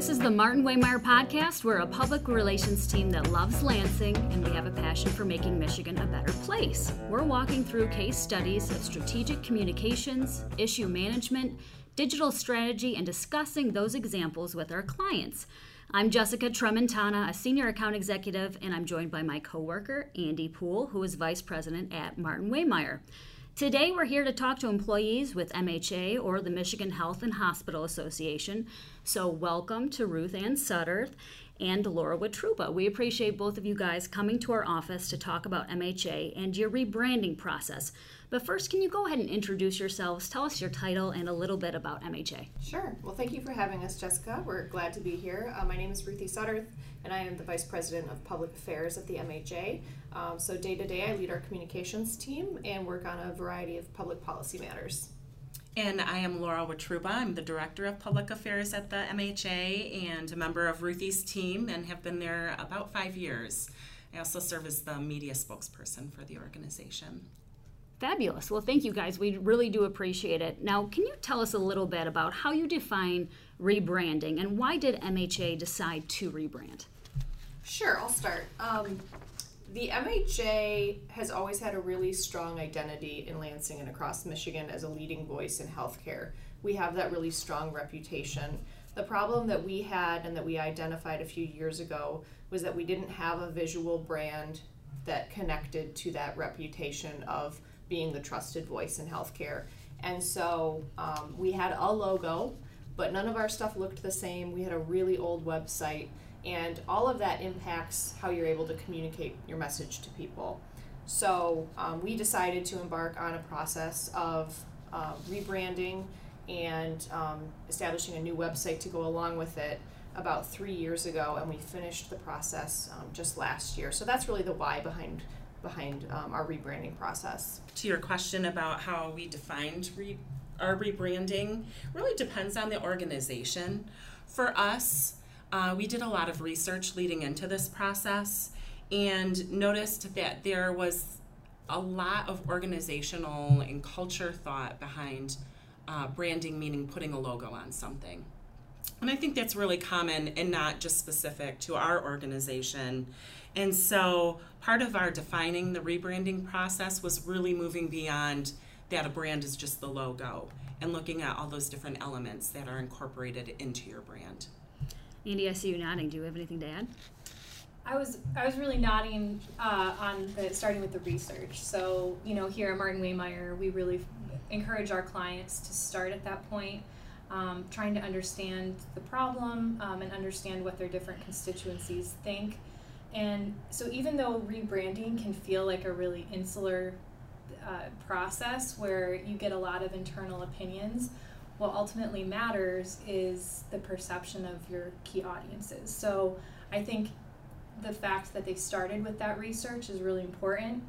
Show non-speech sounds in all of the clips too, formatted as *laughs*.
This is the Martin Waymire podcast. We're a public relations team that loves Lansing and we have a passion for making Michigan a better place. We're walking through case studies of strategic communications, issue management, digital strategy, and discussing those examples with our clients. I'm Jessica Tremontana, a senior account executive, and I'm joined by my coworker, Andy Poole, who is vice president at Martin Waymire. Today, we're here to talk to employees with MHA or the Michigan Health and Hospital Association. So, welcome to Ruthanne Sudderth and Laura Wotruba. We appreciate both of you guys coming to our office to talk about MHA and your rebranding process. But first, can you go ahead and introduce yourselves? Tell us your title and a little bit about MHA. Sure. Well, thank you for having us, Jessica. We're glad to be here. Uh, my name is Ruthie Sudderth, and I am the Vice President of Public Affairs at the MHA. Um, so, day to day, I lead our communications team and work on a variety of public policy matters. And I am Laura Wotruba. I'm the Director of Public Affairs at the MHA and a member of Ruthie's team and have been there about five years. I also serve as the media spokesperson for the organization. Fabulous. Well, thank you guys. We really do appreciate it. Now, can you tell us a little bit about how you define rebranding and why did MHA decide to rebrand? Sure, I'll start. Um, the MHA has always had a really strong identity in Lansing and across Michigan as a leading voice in healthcare. We have that really strong reputation. The problem that we had and that we identified a few years ago was that we didn't have a visual brand that connected to that reputation of being the trusted voice in healthcare. And so um, we had a logo, but none of our stuff looked the same. We had a really old website, and all of that impacts how you're able to communicate your message to people. So um, we decided to embark on a process of uh, rebranding and um, establishing a new website to go along with it about three years ago, and we finished the process um, just last year. So that's really the why behind behind um, our rebranding process. To your question about how we defined re- our rebranding, really depends on the organization. For us, uh, we did a lot of research leading into this process and noticed that there was a lot of organizational and culture thought behind uh, branding, meaning putting a logo on something. And I think that's really common and not just specific to our organization. And so part of our defining the rebranding process was really moving beyond that a brand is just the logo and looking at all those different elements that are incorporated into your brand. Andy, I see you nodding. Do you have anything to add? I was I was really nodding uh, on the starting with the research. So you know, here at Martin Waymire, we really encourage our clients to start at that point, um, trying to understand the problem um, and understand what their different constituencies think and so, even though rebranding can feel like a really insular uh, process where you get a lot of internal opinions, what ultimately matters is the perception of your key audiences. So, I think the fact that they started with that research is really important.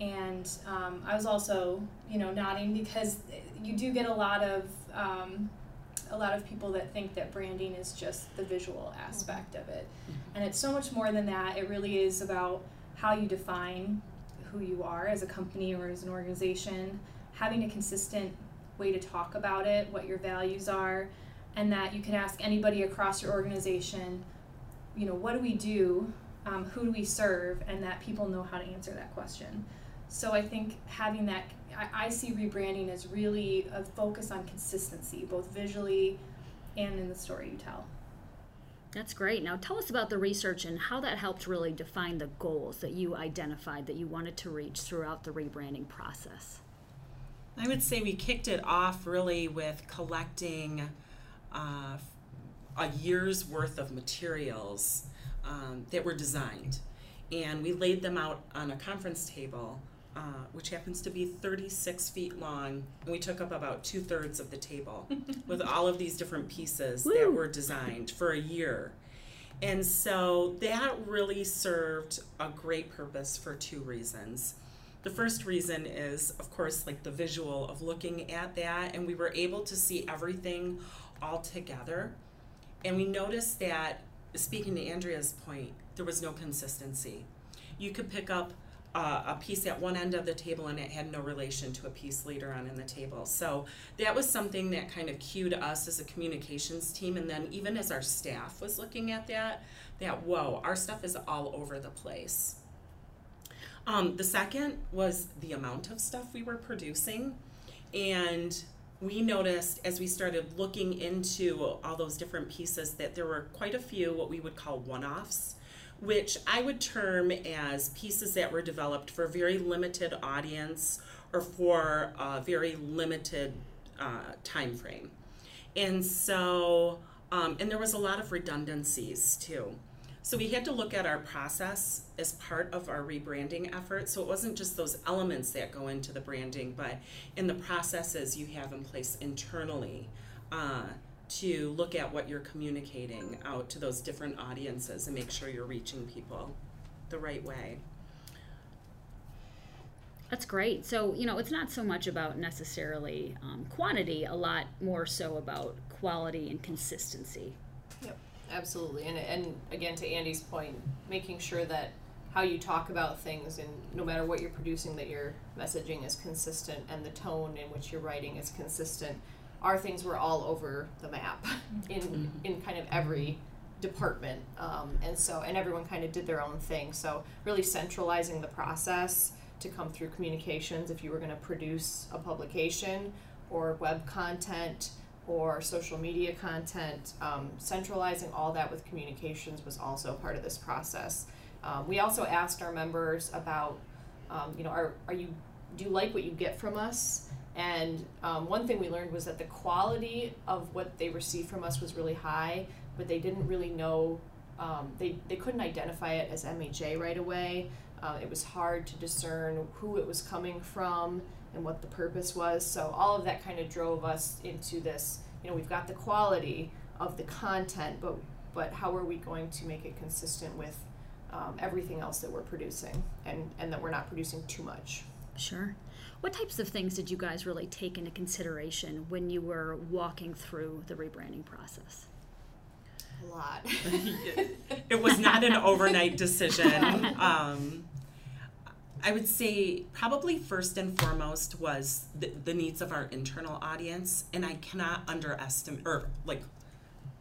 And um, I was also, you know, nodding because you do get a lot of um, a lot of people that think that branding is just the visual aspect of it. Mm-hmm. And it's so much more than that. It really is about how you define who you are as a company or as an organization, having a consistent way to talk about it, what your values are, and that you can ask anybody across your organization, you know, what do we do? Um, who do we serve? And that people know how to answer that question. So I think having that I, I see rebranding as really a focus on consistency, both visually and in the story you tell. That's great. Now, tell us about the research and how that helped really define the goals that you identified that you wanted to reach throughout the rebranding process. I would say we kicked it off really with collecting uh, a year's worth of materials um, that were designed. And we laid them out on a conference table uh, which happens to be 36 feet long. And we took up about two thirds of the table *laughs* with all of these different pieces Woo. that were designed for a year. And so that really served a great purpose for two reasons. The first reason is, of course, like the visual of looking at that, and we were able to see everything all together. And we noticed that, speaking to Andrea's point, there was no consistency. You could pick up uh, a piece at one end of the table and it had no relation to a piece later on in the table. So that was something that kind of cued us as a communications team. And then even as our staff was looking at that, that whoa, our stuff is all over the place. Um, the second was the amount of stuff we were producing. And we noticed as we started looking into all those different pieces that there were quite a few what we would call one offs, which I would term as pieces that were developed for very limited audience or for a very limited uh, time frame. And so, um, and there was a lot of redundancies too. So we had to look at our process as part of our rebranding effort. So it wasn't just those elements that go into the branding, but in the processes you have in place internally uh, to look at what you're communicating out to those different audiences and make sure you're reaching people the right way. That's great. So, you know, it's not so much about necessarily um, quantity, a lot more so about quality and consistency. Yep, absolutely. And, and again, to Andy's point, making sure that how you talk about things and no matter what you're producing, that your messaging is consistent and the tone in which you're writing is consistent. Our things were all over the map *laughs* in, in kind of every department. Um, and so, and everyone kind of did their own thing. So, really centralizing the process to come through communications if you were going to produce a publication or web content or social media content. Um, centralizing all that with communications was also part of this process. Um, we also asked our members about, um, you know, are, are you, do you like what you get from us? And um, one thing we learned was that the quality of what they received from us was really high, but they didn't really know, um, they, they couldn't identify it as MHA right away. Uh, it was hard to discern who it was coming from and what the purpose was. So all of that kind of drove us into this. You know, we've got the quality of the content, but but how are we going to make it consistent with um, everything else that we're producing, and and that we're not producing too much. Sure. What types of things did you guys really take into consideration when you were walking through the rebranding process? A lot. it was not an overnight decision. *laughs* Um, I would say probably first and foremost was the, the needs of our internal audience, and I cannot underestimate or like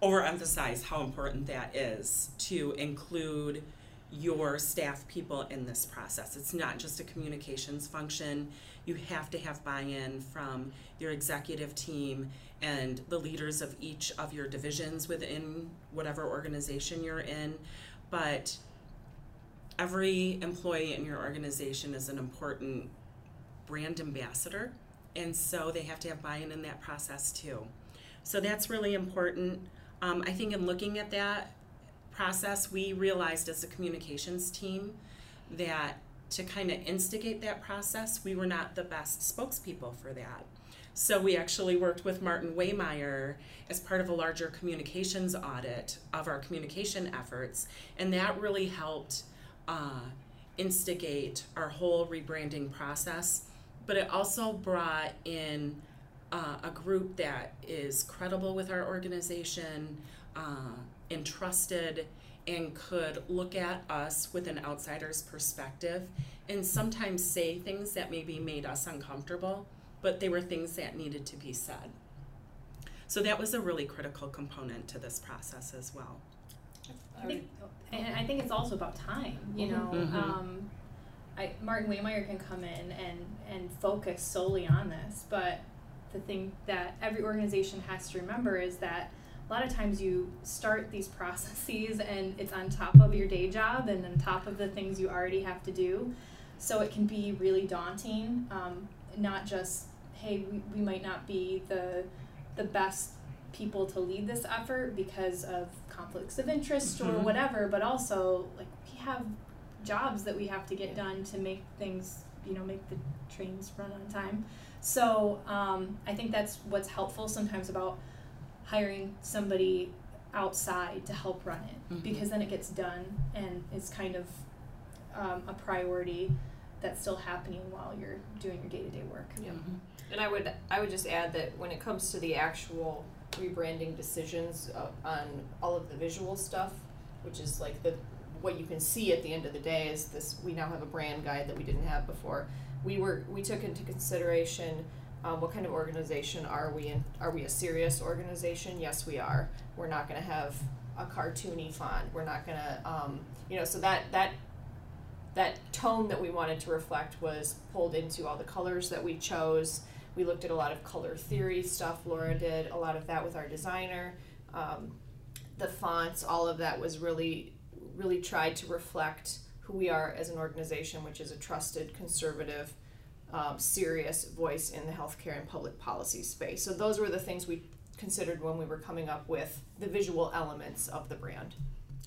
overemphasize how important that is to include your staff people in this process. It's not just a communications function. You have to have buy in from your executive team and the leaders of each of your divisions within whatever organization you're in. But every employee in your organization is an important brand ambassador, and so they have to have buy in in that process too. So that's really important. Um, I think in looking at that process, we realized as a communications team that to kind of instigate that process, we were not the best spokespeople for that. So we actually worked with Martin Waymire as part of a larger communications audit of our communication efforts, and that really helped uh, instigate our whole rebranding process. But it also brought in uh, a group that is credible with our organization, uh, entrusted, and could look at us with an outsider's perspective and sometimes say things that maybe made us uncomfortable, but they were things that needed to be said. So that was a really critical component to this process as well. I think, and I think it's also about time. You know, Mhm. um, I, Martin Waymire can come in and and focus solely on this, but the thing that every organization has to remember is that a lot of times you start these *laughs* processes and it's on top of your day job and on top of the things you already have to do, so it can be really daunting. Um, not just hey, we, we might not be the the best people to lead this effort because of conflicts of interest or Mhm. whatever, but also like we have jobs that we have to get done to make things, you know, make the trains run on time. So um, I think that's what's helpful sometimes about hiring somebody outside to help run it Mhm. because then it gets done and it's kind of um, a priority that's still happening while you're doing your day-to-day work. Yep. And I would I would just add that when it comes to the actual rebranding decisions uh, on all of the visual stuff, which is like the what you can see at the end of the day is this we now have a brand guide that we didn't have before we were we took into consideration um, what kind of organization are we in? Are we a serious organization? Yes we are. We're not going to have a cartoony font. We're not going to um, you know so that that that tone that we wanted to reflect was pulled into all the colors that we chose. We looked at a lot of color theory stuff laura did a lot of that with our designer. Um, the fonts all of that was really really tried to reflect who we are as an organization which is a trusted conservative um, serious voice in the healthcare and public policy space. So those were the things we considered when we were coming up with the visual elements of the brand.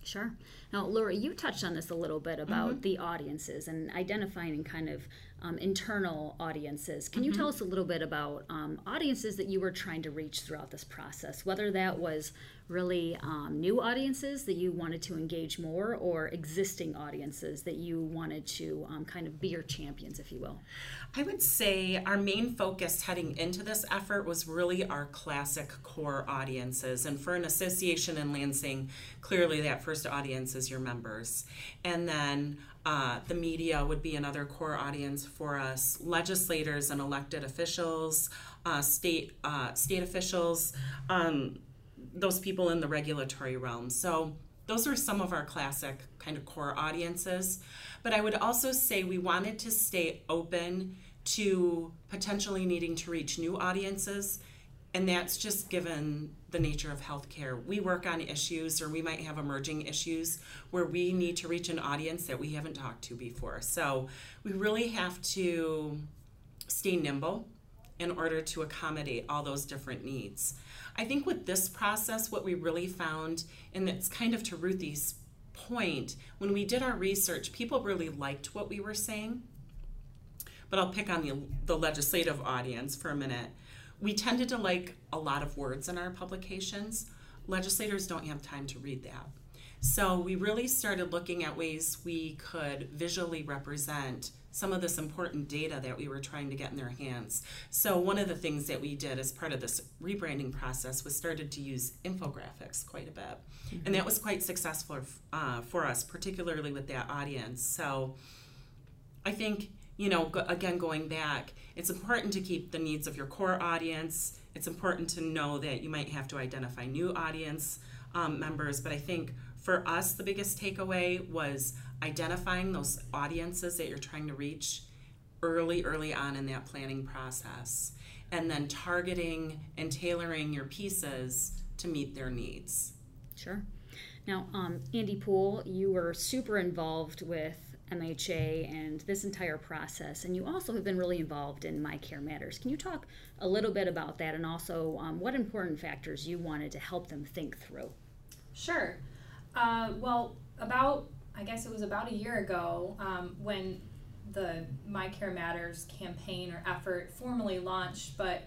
Sure. Now, Laura, you touched on this a little bit about the audiences and identifying and kind of um, internal audiences. Can you tell us a little bit about um, audiences that you were trying to reach throughout this process? Whether that was really um, new audiences that you wanted to engage more, or existing audiences that you wanted to um, kind of be your champions, if you will. I would say our main focus heading into this effort was really our classic core audiences. And for an association in Lansing, clearly that first audience is your members. And then uh, the media would be another core audience for us, legislators and elected officials, uh, state uh, state officials, um, those people in the regulatory realm. So those are some of our classic kind of core audiences. But I would also say we wanted to stay open to potentially needing to reach new audiences. And that's just given the nature of healthcare. We work on issues, or we might have emerging issues where we need to reach an audience that we haven't talked to before. So we really have to stay nimble in order to accommodate all those different needs. I think with this process, what we really found, and it's kind of to Ruthie's point, when we did our research, people really liked what we were saying. But I'll pick on the, the legislative audience for a minute. We tended to like a lot of words in our publications. Legislators don't have time to read that. So we really started looking at ways we could visually represent some of this important data that we were trying to get in their hands. So one of the things that we did as part of this rebranding process was started to use infographics quite a bit, mm-hmm. and that was quite successful uh, for us, particularly with that audience. So I think you know go, again going back, it's important to keep the needs of your core audience. It's important to know that you might have to identify new audience um, members, but I think for us, the biggest takeaway was identifying those audiences that you're trying to reach early, early on in that planning process, and then targeting and tailoring your pieces to meet their needs. Sure. Now, um, Andy Poole, you were super involved with MHA and this entire process, and you also have been really involved in My Care Matters. Can you talk a little bit about that and also um, what important factors you wanted to help them think through? Sure. Uh, well, about I guess it was about a year ago um, when the My Care Matters campaign or effort formally launched. But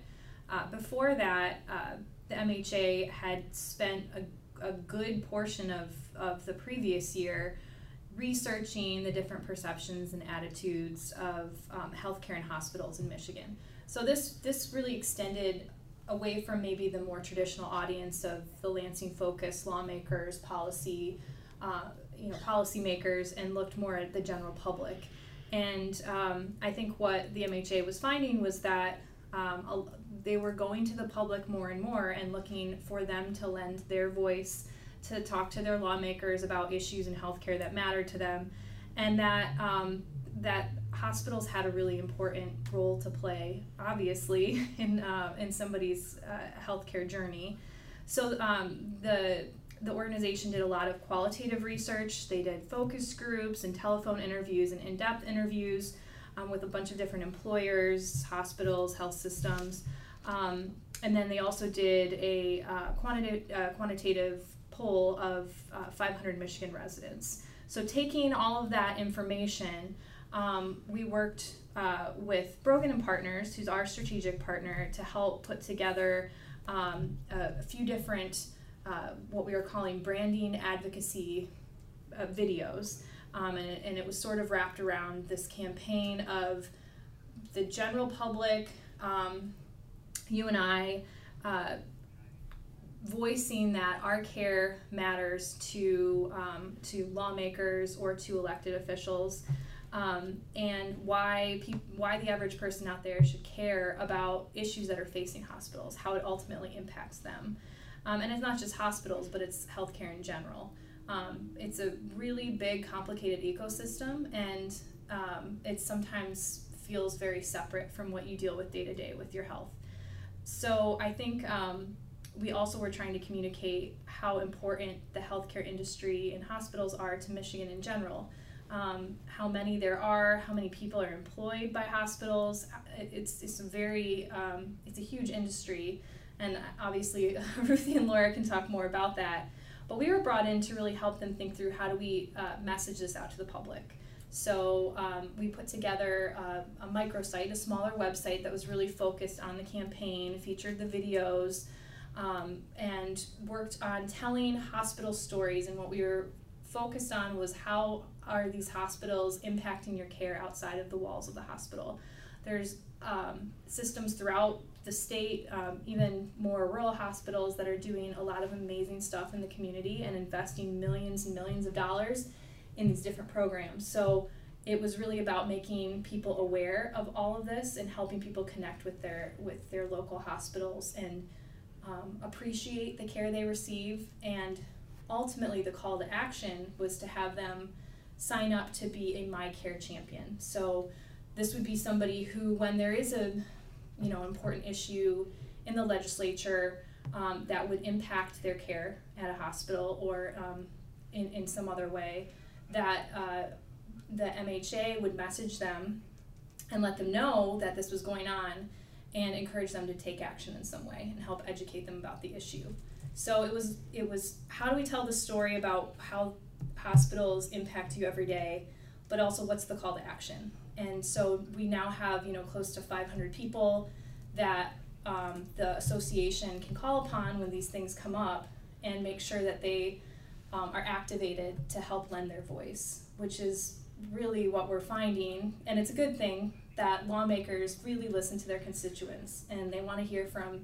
uh, before that, uh, the MHA had spent a, a good portion of, of the previous year researching the different perceptions and attitudes of um, healthcare and hospitals in Michigan. So this this really extended away from maybe the more traditional audience of the Lansing focused lawmakers, policy, uh, you know, policymakers, and looked more at the general public. And um, I think what the MHA was finding was that um, they were going to the public more and more and looking for them to lend their voice to talk to their lawmakers about issues in healthcare that matter to them, and that um, that hospitals had a really important role to play, obviously, *laughs* in uh, in somebody's uh, healthcare journey. So um, the the organization did a lot of qualitative research. They did focus groups and telephone interviews and in-depth interviews um, with a bunch of different employers, hospitals, health systems, um, and then they also did a uh, quantitative uh, quantitative poll of uh, 500 Michigan residents. So taking all of that information um, we worked uh, with Brogan and Partners, who's our strategic partner, to help put together um, a, few different uh, what we are calling branding advocacy uh, videos. Um, and, and, it was sort of wrapped around this campaign of the general public, um, you and I, uh, voicing that our care matters to um, to lawmakers or to elected officials, um, and why pe- why the average person out there should care about issues that are facing hospitals, how it ultimately impacts them, um, and it's not just hospitals, but it's healthcare in general. Um, it's a really big, complicated ecosystem, and um, it sometimes feels very separate from what you deal with day to day with your health. So I think um, we also were trying to communicate how important the healthcare industry and hospitals are to Michigan in general. Um, how many there are, how many people are employed by hospitals. It's, it's a very, um, it's a huge industry, and obviously *laughs* Ruthie and Laura can talk more about that. But we were brought in to really help them think through how do we uh, message this out to the public. So um, we put together a, a microsite, a smaller website that was really focused on the campaign, featured the videos, um, and worked on telling hospital stories. And what we were focused on was how are these hospitals impacting your care outside of the walls of the hospital. There's um, systems throughout the state, um, even more rural hospitals that are doing a lot of amazing stuff in the community and investing millions and millions of dollars in these different programs. So it was really about making people aware of all of this and helping people connect with their with their local hospitals and um, appreciate the care they receive. And ultimately, the call to action was to have them sign up to be a My Care champion. So this would be somebody who, when there is a you know important issue in the legislature um, that would impact their care at a hospital or um, in, in some other way, that uh, the MHA would message them and let them know that this was going on and encourage them to take action in some way and help educate them about the issue. So it was it was how do we tell the story about how hospitals impact you every day, but also what's the call to action? And so we now have you know close to 500 people that um, the association can call upon when these things come up and make sure that they um, are activated to help lend their voice, which is really what we're finding. And it's a good thing that lawmakers really listen to their constituents and they want to hear from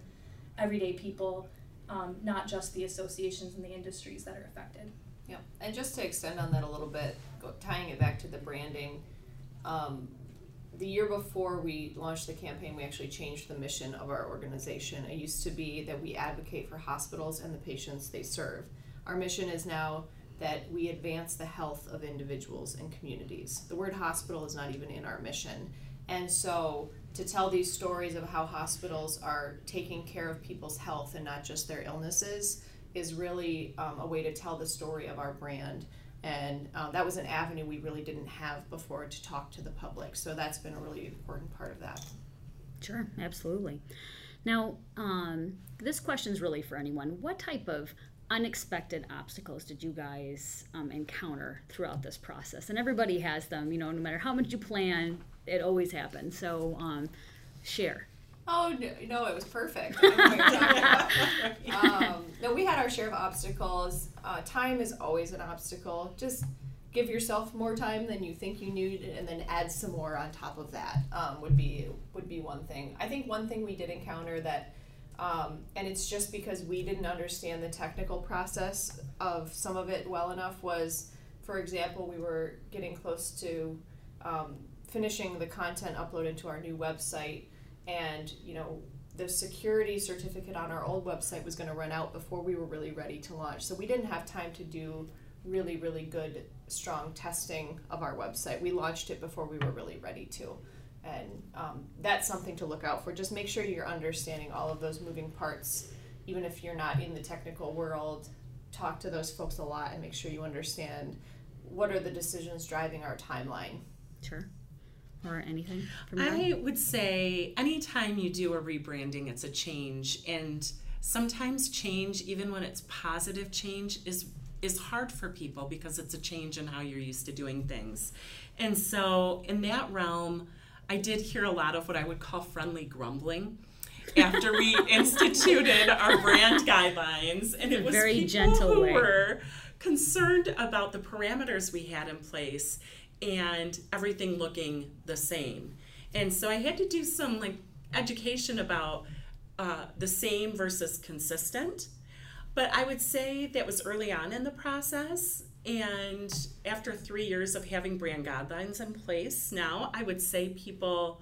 everyday people, um, not just the associations and the industries that are affected. Yeah, and just to extend on that a little bit, tying it back to the branding, um, the year before we launched the campaign, we actually changed the mission of our organization. It used to be that we advocate for hospitals and the patients they serve. Our mission is now that we advance the health of individuals and communities. The word hospital is not even in our mission. And so to tell these stories of how hospitals are taking care of people's health and not just their illnesses is really um, a way to tell the story of our brand. And um, that was an avenue we really didn't have before to talk to the public. So that's been a really important part of that. Sure, absolutely. Now, um, this question is really for anyone. What type of unexpected obstacles did you guys um, encounter throughout this process? And everybody has them, you know, no matter how much you plan, it always happens. So, um, share. Oh no, no, it was perfect. *laughs* um, no, we had our share of obstacles. Uh, time is always an obstacle. Just give yourself more time than you think you need, and then add some more on top of that. Um, would be would be one thing. I think one thing we did encounter that um, and it's just because we didn't understand the technical process of some of it well enough was for example we were getting close to um, finishing the content uploaded to our new website and you know the security certificate on our old website was going to run out before we were really ready to launch so we didn't have time to do really really good strong testing of our website we launched it before we were really ready to and um, that's something to look out for. Just make sure you're understanding all of those moving parts, even if you're not in the technical world. Talk to those folks a lot and make sure you understand what are the decisions driving our timeline. Sure. Or anything I would say anytime you do a rebranding, it's a change. And sometimes change, even when it's positive change, is is hard for people because it's a change in how you're used to doing things. And so in that realm, I did hear a lot of what I would call friendly grumbling after we *laughs* instituted our brand guidelines, and it was very people gentle who way. were concerned about the parameters we had in place and everything looking the same. And so I had to do some like education about uh, the same versus consistent. But I would say that was early on in the process. And after three years of having brand guidelines in place now, I would say people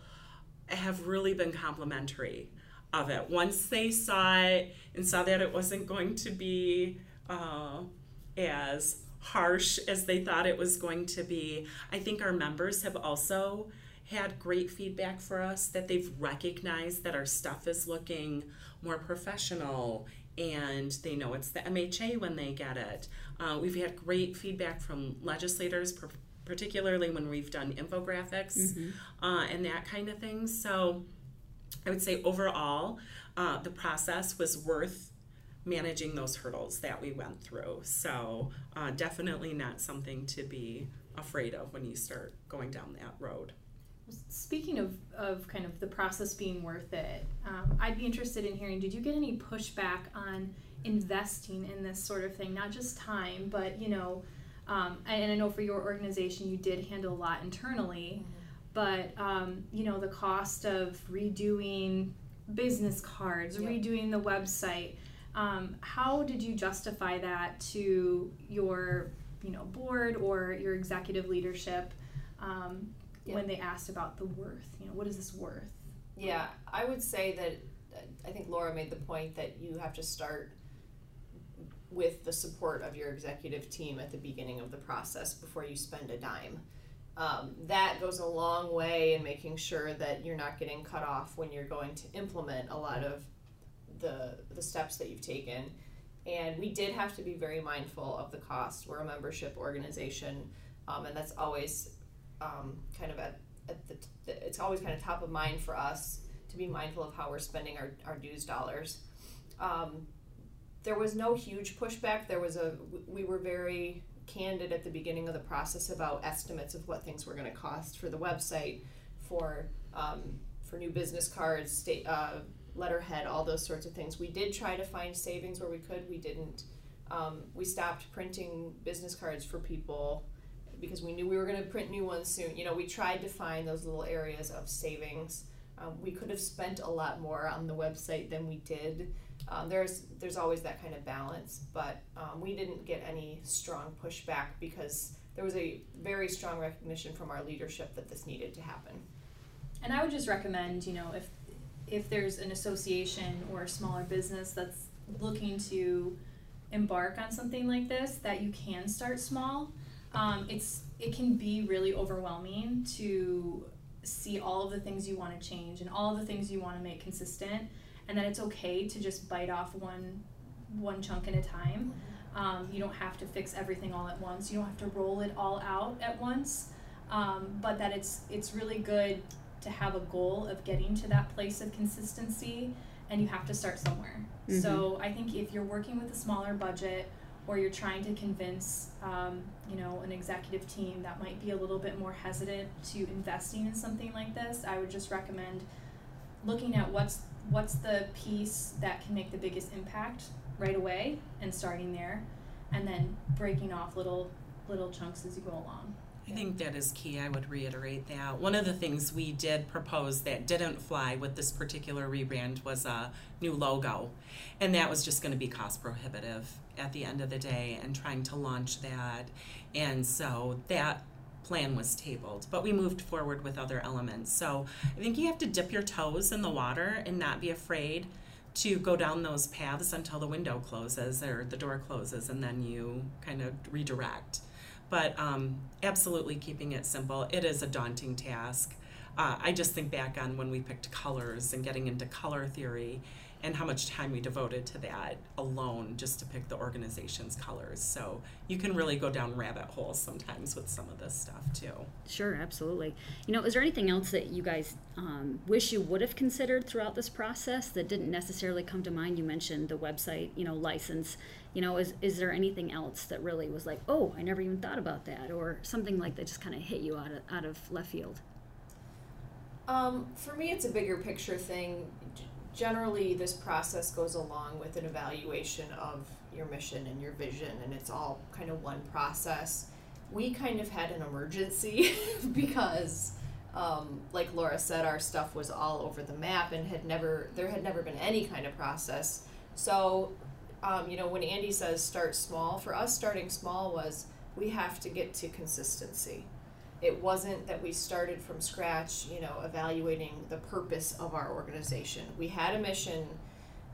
have really been complimentary of it. Once they saw it and saw that it wasn't going to be uh, as harsh as they thought it was going to be, I think our members have also had great feedback for us that they've recognized that our stuff is looking more professional and they know it's the MHA when they get it. Uh, we've had great feedback from legislators, particularly when we've done infographics mm-hmm. uh, and that kind of thing. So I would say overall, uh, the process was worth managing those hurdles that we went through. So uh, definitely not something to be afraid of when you start going down that road. Speaking of, of kind of the process being worth it, um, I'd be interested in hearing did you get any pushback on investing in this sort of thing? Not just time, but, you know, um, and I know for your organization you did handle a lot internally, mm-hmm. but, um, you know, the cost of redoing business cards, yep. redoing the website. Um, how did you justify that to your, you know, board or your executive leadership? Um, yeah. when they asked about the worth. You know, what is this worth? Yeah, I would say that I think Laura made the point that you have to start with the support of your executive team at the beginning of the process before you spend a dime. Um, that goes a long way in making sure that you're not getting cut off when you're going to implement a lot of the the steps that you've taken. And we did have to be very mindful of the cost. We're a membership organization, um, and that's always um, kind of at, at the, it's always kind of top of mind for us to be mindful of how we're spending our, our dues dollars. Um, there was no huge pushback. There was a, we were very candid at the beginning of the process about estimates of what things were going to cost for the website, for, um, for new business cards, state, uh, letterhead, all those sorts of things. We did try to find savings where we could. We didn't. Um, we stopped printing business cards for people because we knew we were going to print new ones soon. You know, we tried to find those little areas of savings. Um, we could have spent a lot more on the website than we did. Um, there's there's always that kind of balance, but um, we didn't get any strong pushback because there was a very strong recognition from our leadership that this needed to happen. And I would just recommend, you know, if if there's an association or a smaller business that's looking to embark on something like this, that you can start small. Um, it's it can be really overwhelming to see all of the things you want to change and all of the things you want to make consistent and that it's okay to just bite off one one chunk at a time. Um, you don't have to fix everything all at once. You don't have to roll it all out at once. Um, but that it's it's really good to have a goal of getting to that place of consistency and you have to start somewhere mm-hmm. so i think if you're working with a smaller budget or you're trying to convince um, you know an executive team that might be a little bit more hesitant to investing in something like this i would just recommend looking at what's what's the piece that can make the biggest impact right away and starting there and then breaking off little little chunks as you go along I think that is key. I would reiterate that. One of the things we did propose that didn't fly with this particular rebrand was a new logo. And that was just going to be cost prohibitive at the end of the day and trying to launch that. And so that plan was tabled, but we moved forward with other elements. So I think you have to dip your toes in the water and not be afraid to go down those paths until the window closes or the door closes and then you kind of redirect. But um, absolutely keeping it simple. It is a daunting task. Uh, I just think back on when we picked colors and getting into color theory and how much time we devoted to that alone just to pick the organization's colors. So you can really go down rabbit holes sometimes with some of this stuff too. Sure, absolutely. You know, is there anything else that you guys um, wish you would have considered throughout this process that didn't necessarily come to mind? You mentioned the website, you know, license. You know, is, is there anything else that really was like, oh, I never even thought about that, or something like that just kind of hit you out of, out of left field? Um, for me, it's a bigger picture thing generally this process goes along with an evaluation of your mission and your vision and it's all kind of one process we kind of had an emergency *laughs* because um, like laura said our stuff was all over the map and had never there had never been any kind of process so um, you know, when Andy says start small, for us, starting small was we have to get to consistency. It wasn't that we started from scratch, you know, evaluating the purpose of our organization. We had a mission.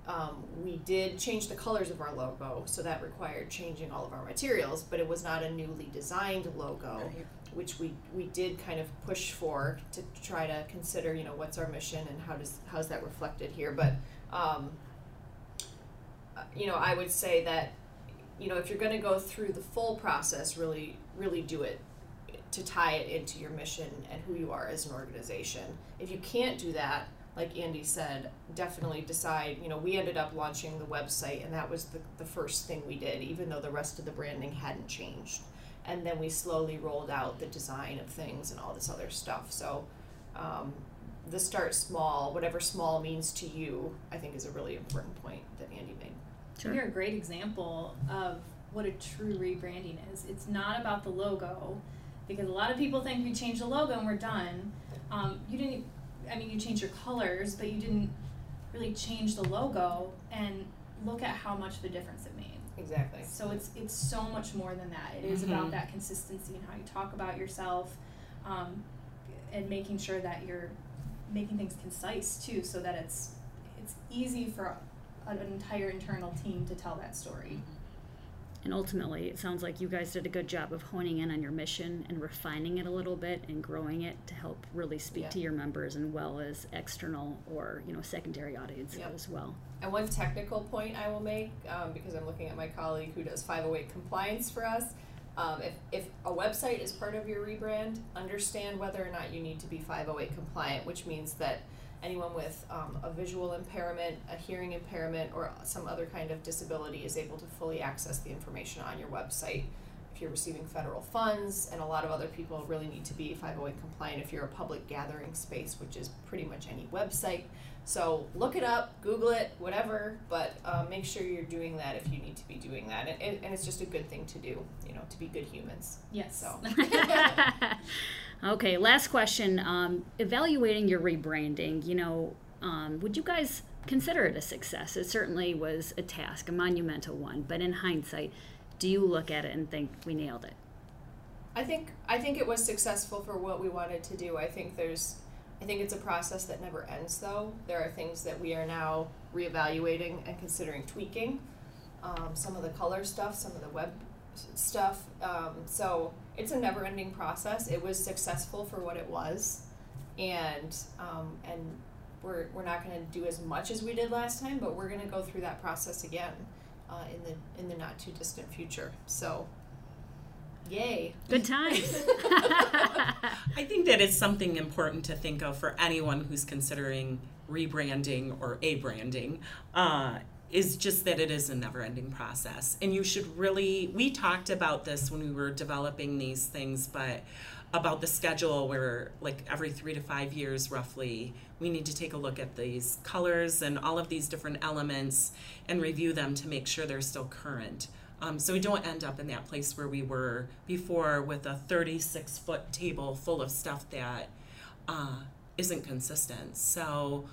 Um, we did change the colors of our logo, so that required changing all of our materials, but it was not a newly designed logo, Right. which we, we did kind of push for to try to consider, you know, what's our mission and how does how's that reflected here. But um, uh, you know, I would say that, you know, if you're going to go through the full process, really, really do it to tie it into your mission and who you are as an organization. If you can't do that, like Andy said, definitely decide. You know, we ended up launching the website, and that was the, the first thing we did, even though the rest of the branding hadn't changed. And then we slowly rolled out the design of things and all this other stuff. So, um, the start small, whatever small means to you, I think is a really important point that Andy made. Sure. You're a great example of what a true rebranding is. It's not about the logo, because a lot of people think we change the logo and we're done. Um, you didn't. I mean, you changed your colors, but you didn't really change the logo. And look at how much of a difference it made. Exactly. So it's it's so much more than that. It is about Mhm. that consistency and how you talk about yourself, um, and making sure that you're making things concise too, so that it's it's easy for an entire internal team to tell that story. And ultimately, it sounds like you guys did a good job of honing in on your mission and refining it a little bit and growing it to help really speak Yeah. to your members and well as external or you know secondary audience Yep. as well. And one technical point I will make, um, because I'm looking at my colleague who does 508 compliance for us. Um, if, if a website is part of your rebrand, understand whether or not you need to be 508 compliant, which means that anyone with um, a visual impairment, a hearing impairment, or some other kind of disability is able to fully access the information on your website. If you're receiving federal funds, and a lot of other people really need to be 508 compliant if you're a public gathering space, which is pretty much any website. So look it up, Google it, whatever, but uh, make sure you're doing that if you need to be doing that. And, and, and it's just a good thing to do, you know, to be good humans. Yes. So. *laughs* okay, last question. Um, evaluating your rebranding, you know, um, would you guys consider it a success? It certainly was a task, a monumental one, but in hindsight, do you look at it and think we nailed it? I think I think it was successful for what we wanted to do. I think there's I think it's a process that never ends though. There are things that we are now reevaluating and considering tweaking. Um, some of the color stuff, some of the web stuff. Um, so it's a never ending process. It was successful for what it was. And um, and we're, we're not going to do as much as we did last time, but we're going to go through that process again uh, in the in the not too distant future. So, yay! Good times. *laughs* I think that is something important to think of for anyone who's considering rebranding or a branding. Uh, is just that it is a never ending process. And you should really, we talked about this when we were developing these things, but about the schedule where, like, every three to five years roughly, we need to take a look at these colors and all of these different elements and review them to make sure they're still current. Um, so we don't end up in that place where we were before with a 36 foot table full of stuff that uh, isn't consistent. So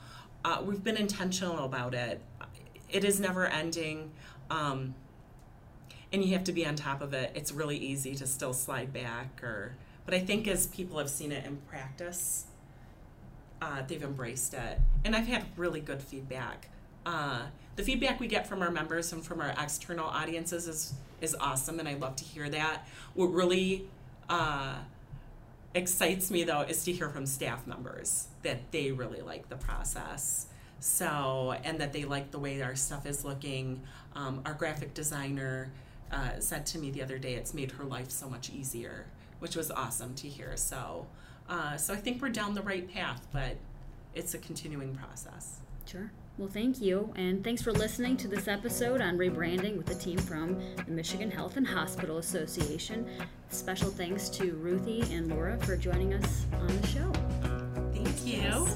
uh, we've been intentional about it. It is never ending. Um, and you have to be on top of it. It's really easy to still slide back or but I think as people have seen it in practice, uh, they've embraced it. And I've had really good feedback. Uh, the feedback we get from our members and from our external audiences is is awesome, and I love to hear that. What really uh, excites me though is to hear from staff members that they really like the process. So, and that they like the way our stuff is looking. Um, our graphic designer uh, said to me the other day, it's made her life so much easier, which was awesome to hear. So, uh, so I think we're down the right path, but it's a continuing process. Sure. Well, thank you, and thanks for listening to this episode on rebranding with the team from the Michigan Health and Hospital Association. Special thanks to Ruthie and Laura for joining us on the show. Thank you.